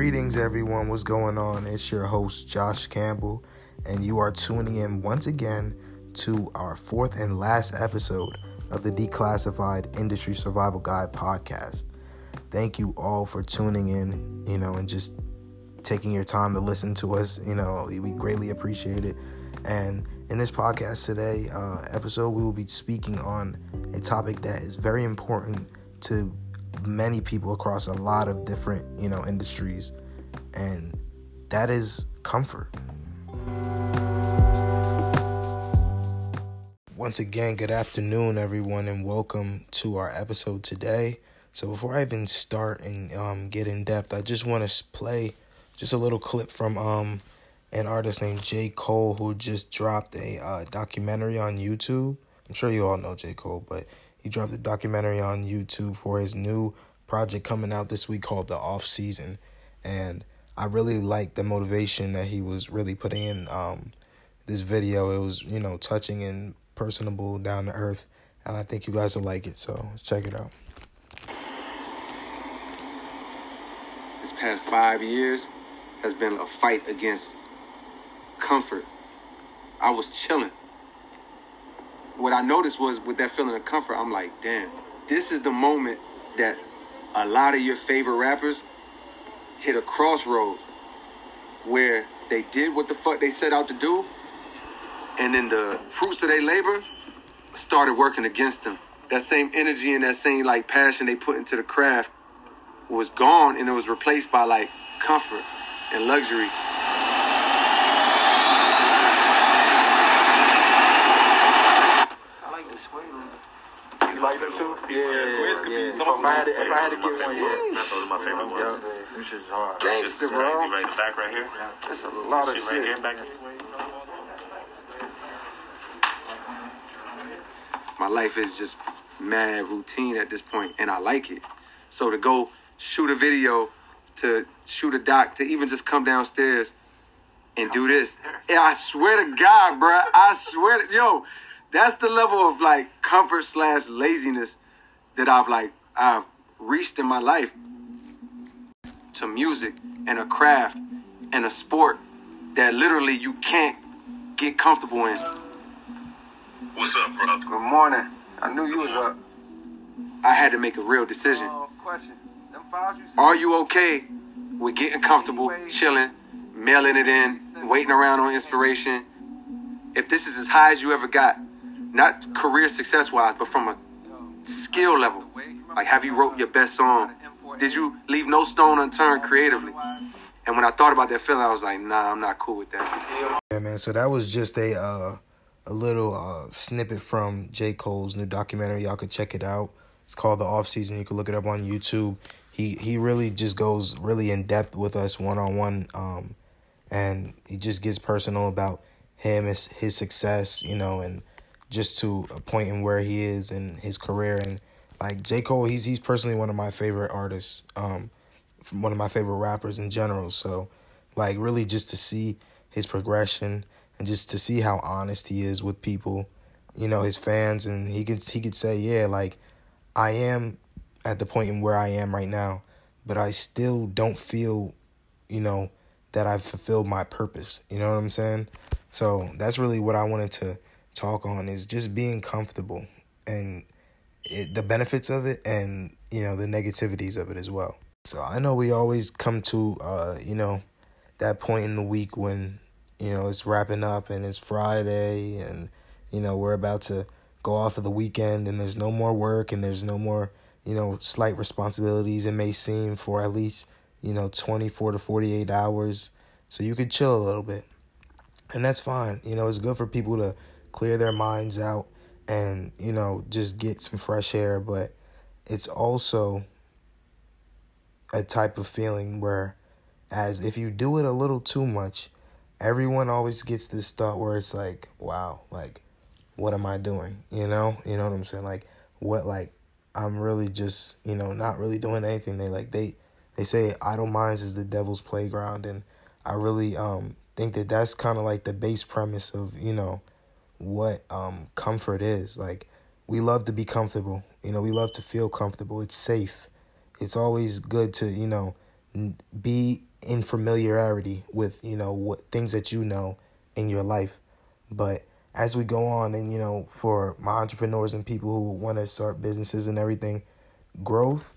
Greetings, everyone. What's going on? It's your host, Josh Campbell, and you are tuning in once again to our fourth and last episode of the Declassified Industry Survival Guide podcast. Thank you all for tuning in, you know, and just taking your time to listen to us. You know, we greatly appreciate it. And in this podcast today, uh, episode, we will be speaking on a topic that is very important to many people across a lot of different, you know, industries, and that is comfort. Once again, good afternoon, everyone, and welcome to our episode today. So, before I even start and um, get in depth, I just want to play just a little clip from um, an artist named J. Cole who just dropped a uh, documentary on YouTube. I'm sure you all know J. Cole, but he dropped a documentary on YouTube for his new project coming out this week called The Off Season. And I really like the motivation that he was really putting in um, this video. It was, you know, touching and personable, down to earth. And I think you guys will like it. So check it out. This past five years has been a fight against comfort. I was chilling. What I noticed was with that feeling of comfort, I'm like, damn, this is the moment that a lot of your favorite rappers hit a crossroad where they did what the fuck they set out to do, and then the fruits of their labor started working against them. That same energy and that same like passion they put into the craft was gone, and it was replaced by like comfort and luxury. You like them too? Yeah, yeah. yeah. If I had to, if I had to get one, yeah. Those are my favorite ones. Them shit's hard. Gangster, uh, bro. You right in the back right here. It's a lot of Shit right here, back. My life is just mad routine at this point, and I like it. So to go shoot a video, to shoot a doc, to even just come downstairs and do this, yeah, I swear to God, bruh, I swear to yo, that's the level of like comfort slash laziness that I've like I've reached in my life to music and a craft and a sport that literally you can't get comfortable in. What's up, brother? Good morning. I knew you was up. I had to make a real decision. Uh, question. Them files you Are you okay with getting comfortable, chilling, mailing it in, waiting around on inspiration? If this is as high as you ever got, not career success wise, but from a skill level, like have you wrote your best song? Did you leave no stone unturned creatively? And when I thought about that feeling, I was like, nah, I'm not cool with that. Yeah, man. So that was just a uh, a little uh, snippet from J. Cole's new documentary. Y'all could check it out. It's called The Off Season. You can look it up on YouTube. He he really just goes really in depth with us one on one, um, and he just gets personal about him, his his success, you know, and just to a point in where he is in his career. And like J. Cole, he's he's personally one of my favorite artists, um, one of my favorite rappers in general. So, like, really just to see his progression and just to see how honest he is with people, you know, his fans, and he could he could say, yeah, like, I am at the point in where I am right now, but I still don't feel, you know, that I've fulfilled my purpose. You know what I'm saying? So that's really what I wanted to talk on is just being comfortable and it, the benefits of it and you know the negativities of it as well. So I know we always come to uh you know that point in the week when you know it's wrapping up and it's Friday and you know we're about to go off of the weekend and there's no more work and there's no more you know slight responsibilities. It may seem for at least you know 24 to 48 hours. So you could chill a little bit. And that's fine. You know it's good for people to clear their minds out and you know just get some fresh air. But it's also a type of feeling where as if you do it a little too much everyone always gets this thought where it's like wow like what am i doing? You know? You know what i'm saying? Like what like i'm really just you know not really doing anything. They like they they say idle minds is the devil's playground. And i really um think that that's kind of like the base premise of you know what um comfort is. Like we love to be comfortable. You know we love to feel comfortable. It's safe. It's always good to you know be in familiarity with you know what things that you know in your life. But as we go on and you know for my entrepreneurs and people who want to start businesses and everything growth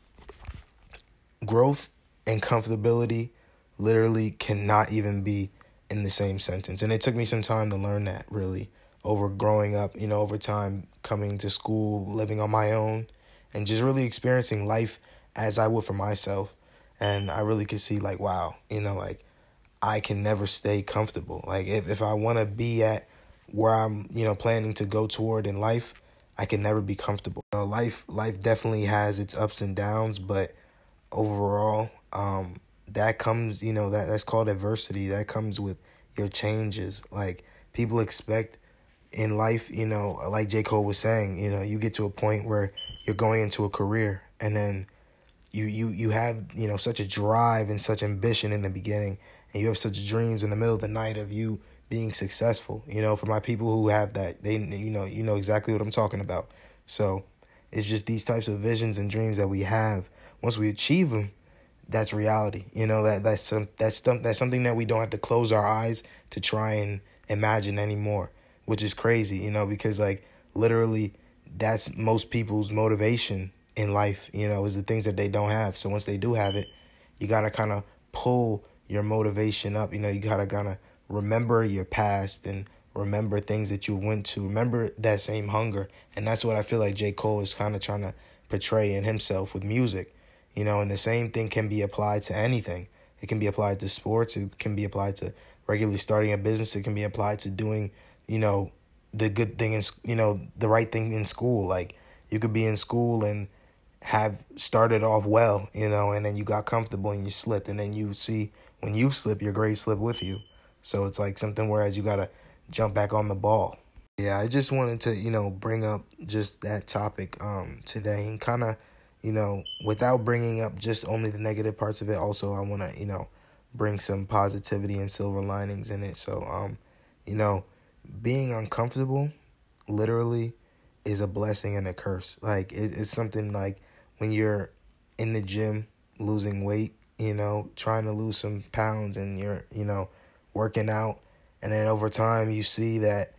growth and comfortability literally cannot even be in the same sentence. And it took me some time to learn that really over growing up you know over time coming to school living on my own and just really experiencing life as I would for myself and I really could see like wow you know like I can never stay comfortable like if if I want to be at where I'm, you know, planning to go toward in life, I can never be comfortable. You know, life life definitely has its ups and downs, but overall, um, that comes, you know, that that's called adversity. That comes with your changes. Like people expect in life, you know, like J. Cole was saying, you know, you get to a point where you're going into a career and then you you you have, you know, such a drive and such ambition in the beginning and you have such dreams in the middle of the night of you being successful. You know, for my people who have that, they you know you know exactly what I'm talking about. So it's just these types of visions and dreams that we have. Once we achieve them, that's reality. You know that that's some that's that's something that we don't have to close our eyes to try and imagine anymore, which is crazy. You know because like literally that's most people's motivation in life. You know is the things that they don't have. So once they do have it, you gotta kind of pull your motivation up. You know you gotta kind of remember your past and remember things that you went to. Remember that same hunger. And that's what I feel like J. Cole is kind of trying to portray in himself with music. You know, and the same thing can be applied to anything. It can be applied to sports. It can be applied to regularly starting a business. It can be applied to doing, you know, the good thing in, you know, the right thing in school. Like you could be in school and have started off well, you know, and then you got comfortable and you slipped. And then you see when you slip, your grades slip with you. So it's like something whereas you gotta jump back on the ball. Yeah, I just wanted to, you know, bring up just that topic um today and kind of, you know, without bringing up just only the negative parts of it. Also, I want to, you know, bring some positivity and silver linings in it. So, um, you know, being uncomfortable, literally, is a blessing and a curse. Like it, it's something like when you're in the gym losing weight, you know, trying to lose some pounds, and you're, you know working out and then over time you see that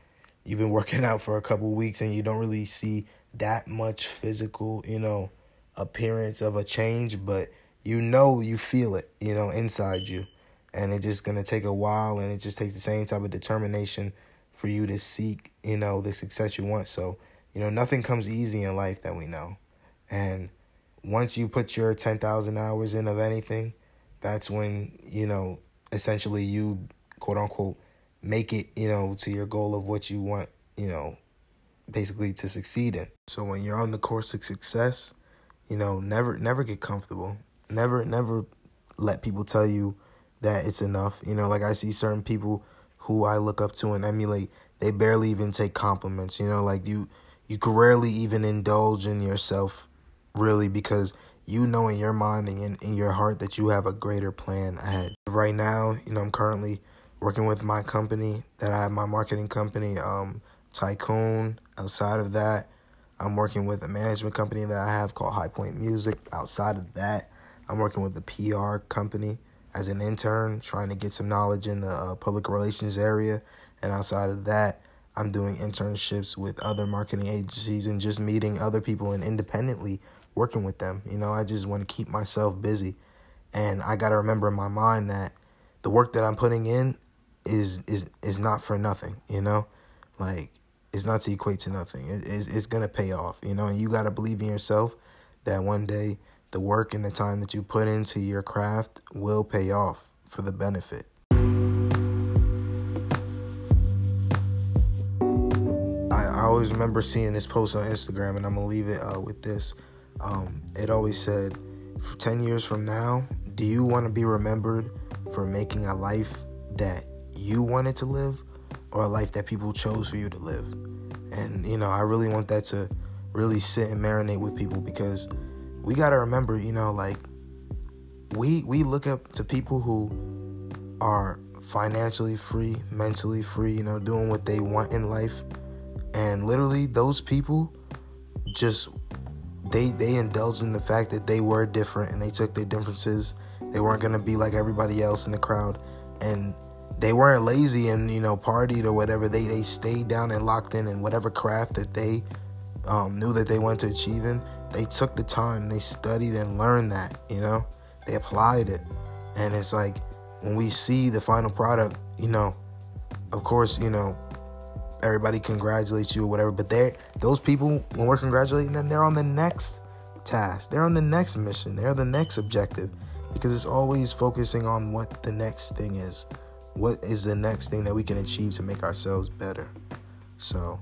you've been working out for a couple weeks and you don't really see that much physical, you know, appearance of a change, but you know you feel it, you know, inside you. And it's just gonna take a while and it just takes the same type of determination for you to seek, you know, the success you want. So, you know, nothing comes easy in life that we know. And once you put your 10,000 hours in of anything, that's when, you know, essentially you quote unquote make it, you know, to your goal of what you want, you know, basically to succeed in. So when you're on the course of success, you know, never never get comfortable. Never never let people tell you that it's enough. You know, like I see certain people who I look up to and emulate, they barely even take compliments, you know, like you you could rarely even indulge in yourself really because you know in your mind and in, in your heart that you have a greater plan ahead. Right now, you know, I'm currently working with my company that I have my marketing company, um, Tycoon. Outside of that, I'm working with a management company that I have called High Point Music. Outside of that, I'm working with a PR company as an intern, trying to get some knowledge in the uh, public relations area. And outside of that, I'm doing internships with other marketing agencies and just meeting other people and independently working with them. You know, I just want to keep myself busy. And I got to remember in my mind that the work that I'm putting in is is is not for nothing, you know? Like it's not to equate to nothing. It, it's it's gonna pay off, you know. And you gotta believe in yourself that one day the work and the time that you put into your craft will pay off for the benefit. I, I always remember seeing this post on Instagram, and I'm gonna leave it uh, with this. Um, it always said, "For ten years from now, do you want to be remembered for making a life that you wanted to live or a life that people chose for you to live. And, you know, I really want that to really sit and marinate with people because we got to remember, you know, like we we look up to people who are financially free, mentally free, you know, doing what they want in life. And literally those people just they they indulged in the fact that they were different and they took their differences They weren't gonna be like everybody else in the crowd, and they weren't lazy and you know partied or whatever. They they stayed down and locked in in whatever craft that they um, knew that they wanted to achieve in. They took the time, they studied and learned that. You know, they applied it, and it's like when we see the final product, you know, of course, you know, everybody congratulates you or whatever. But they those people when we're congratulating them, they're on the next task. They're on the next mission. They're the next objective because it's always focusing on what the next thing is. What is the next thing that we can achieve to make ourselves better? So,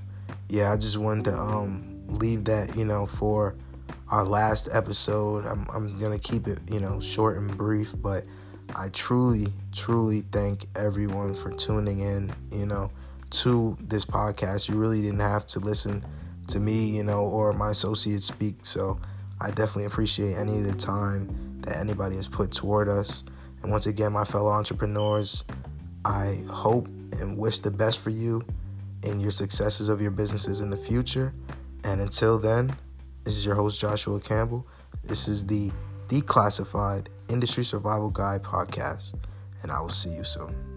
yeah, I just wanted to um, leave that, you know, for our last episode. I'm, I'm going to keep it, you know, short and brief, but I truly, truly thank everyone for tuning in, you know, to this podcast. You really didn't have to listen to me, you know, or my associates speak. So I definitely appreciate any of the time that anybody has put toward us. And once again, my fellow entrepreneurs, I hope and wish the best for you in your successes of your businesses in the future. And until then, this is your host, Joshua Campbell. This is the Declassified Industry Survival Guide podcast, and I will see you soon.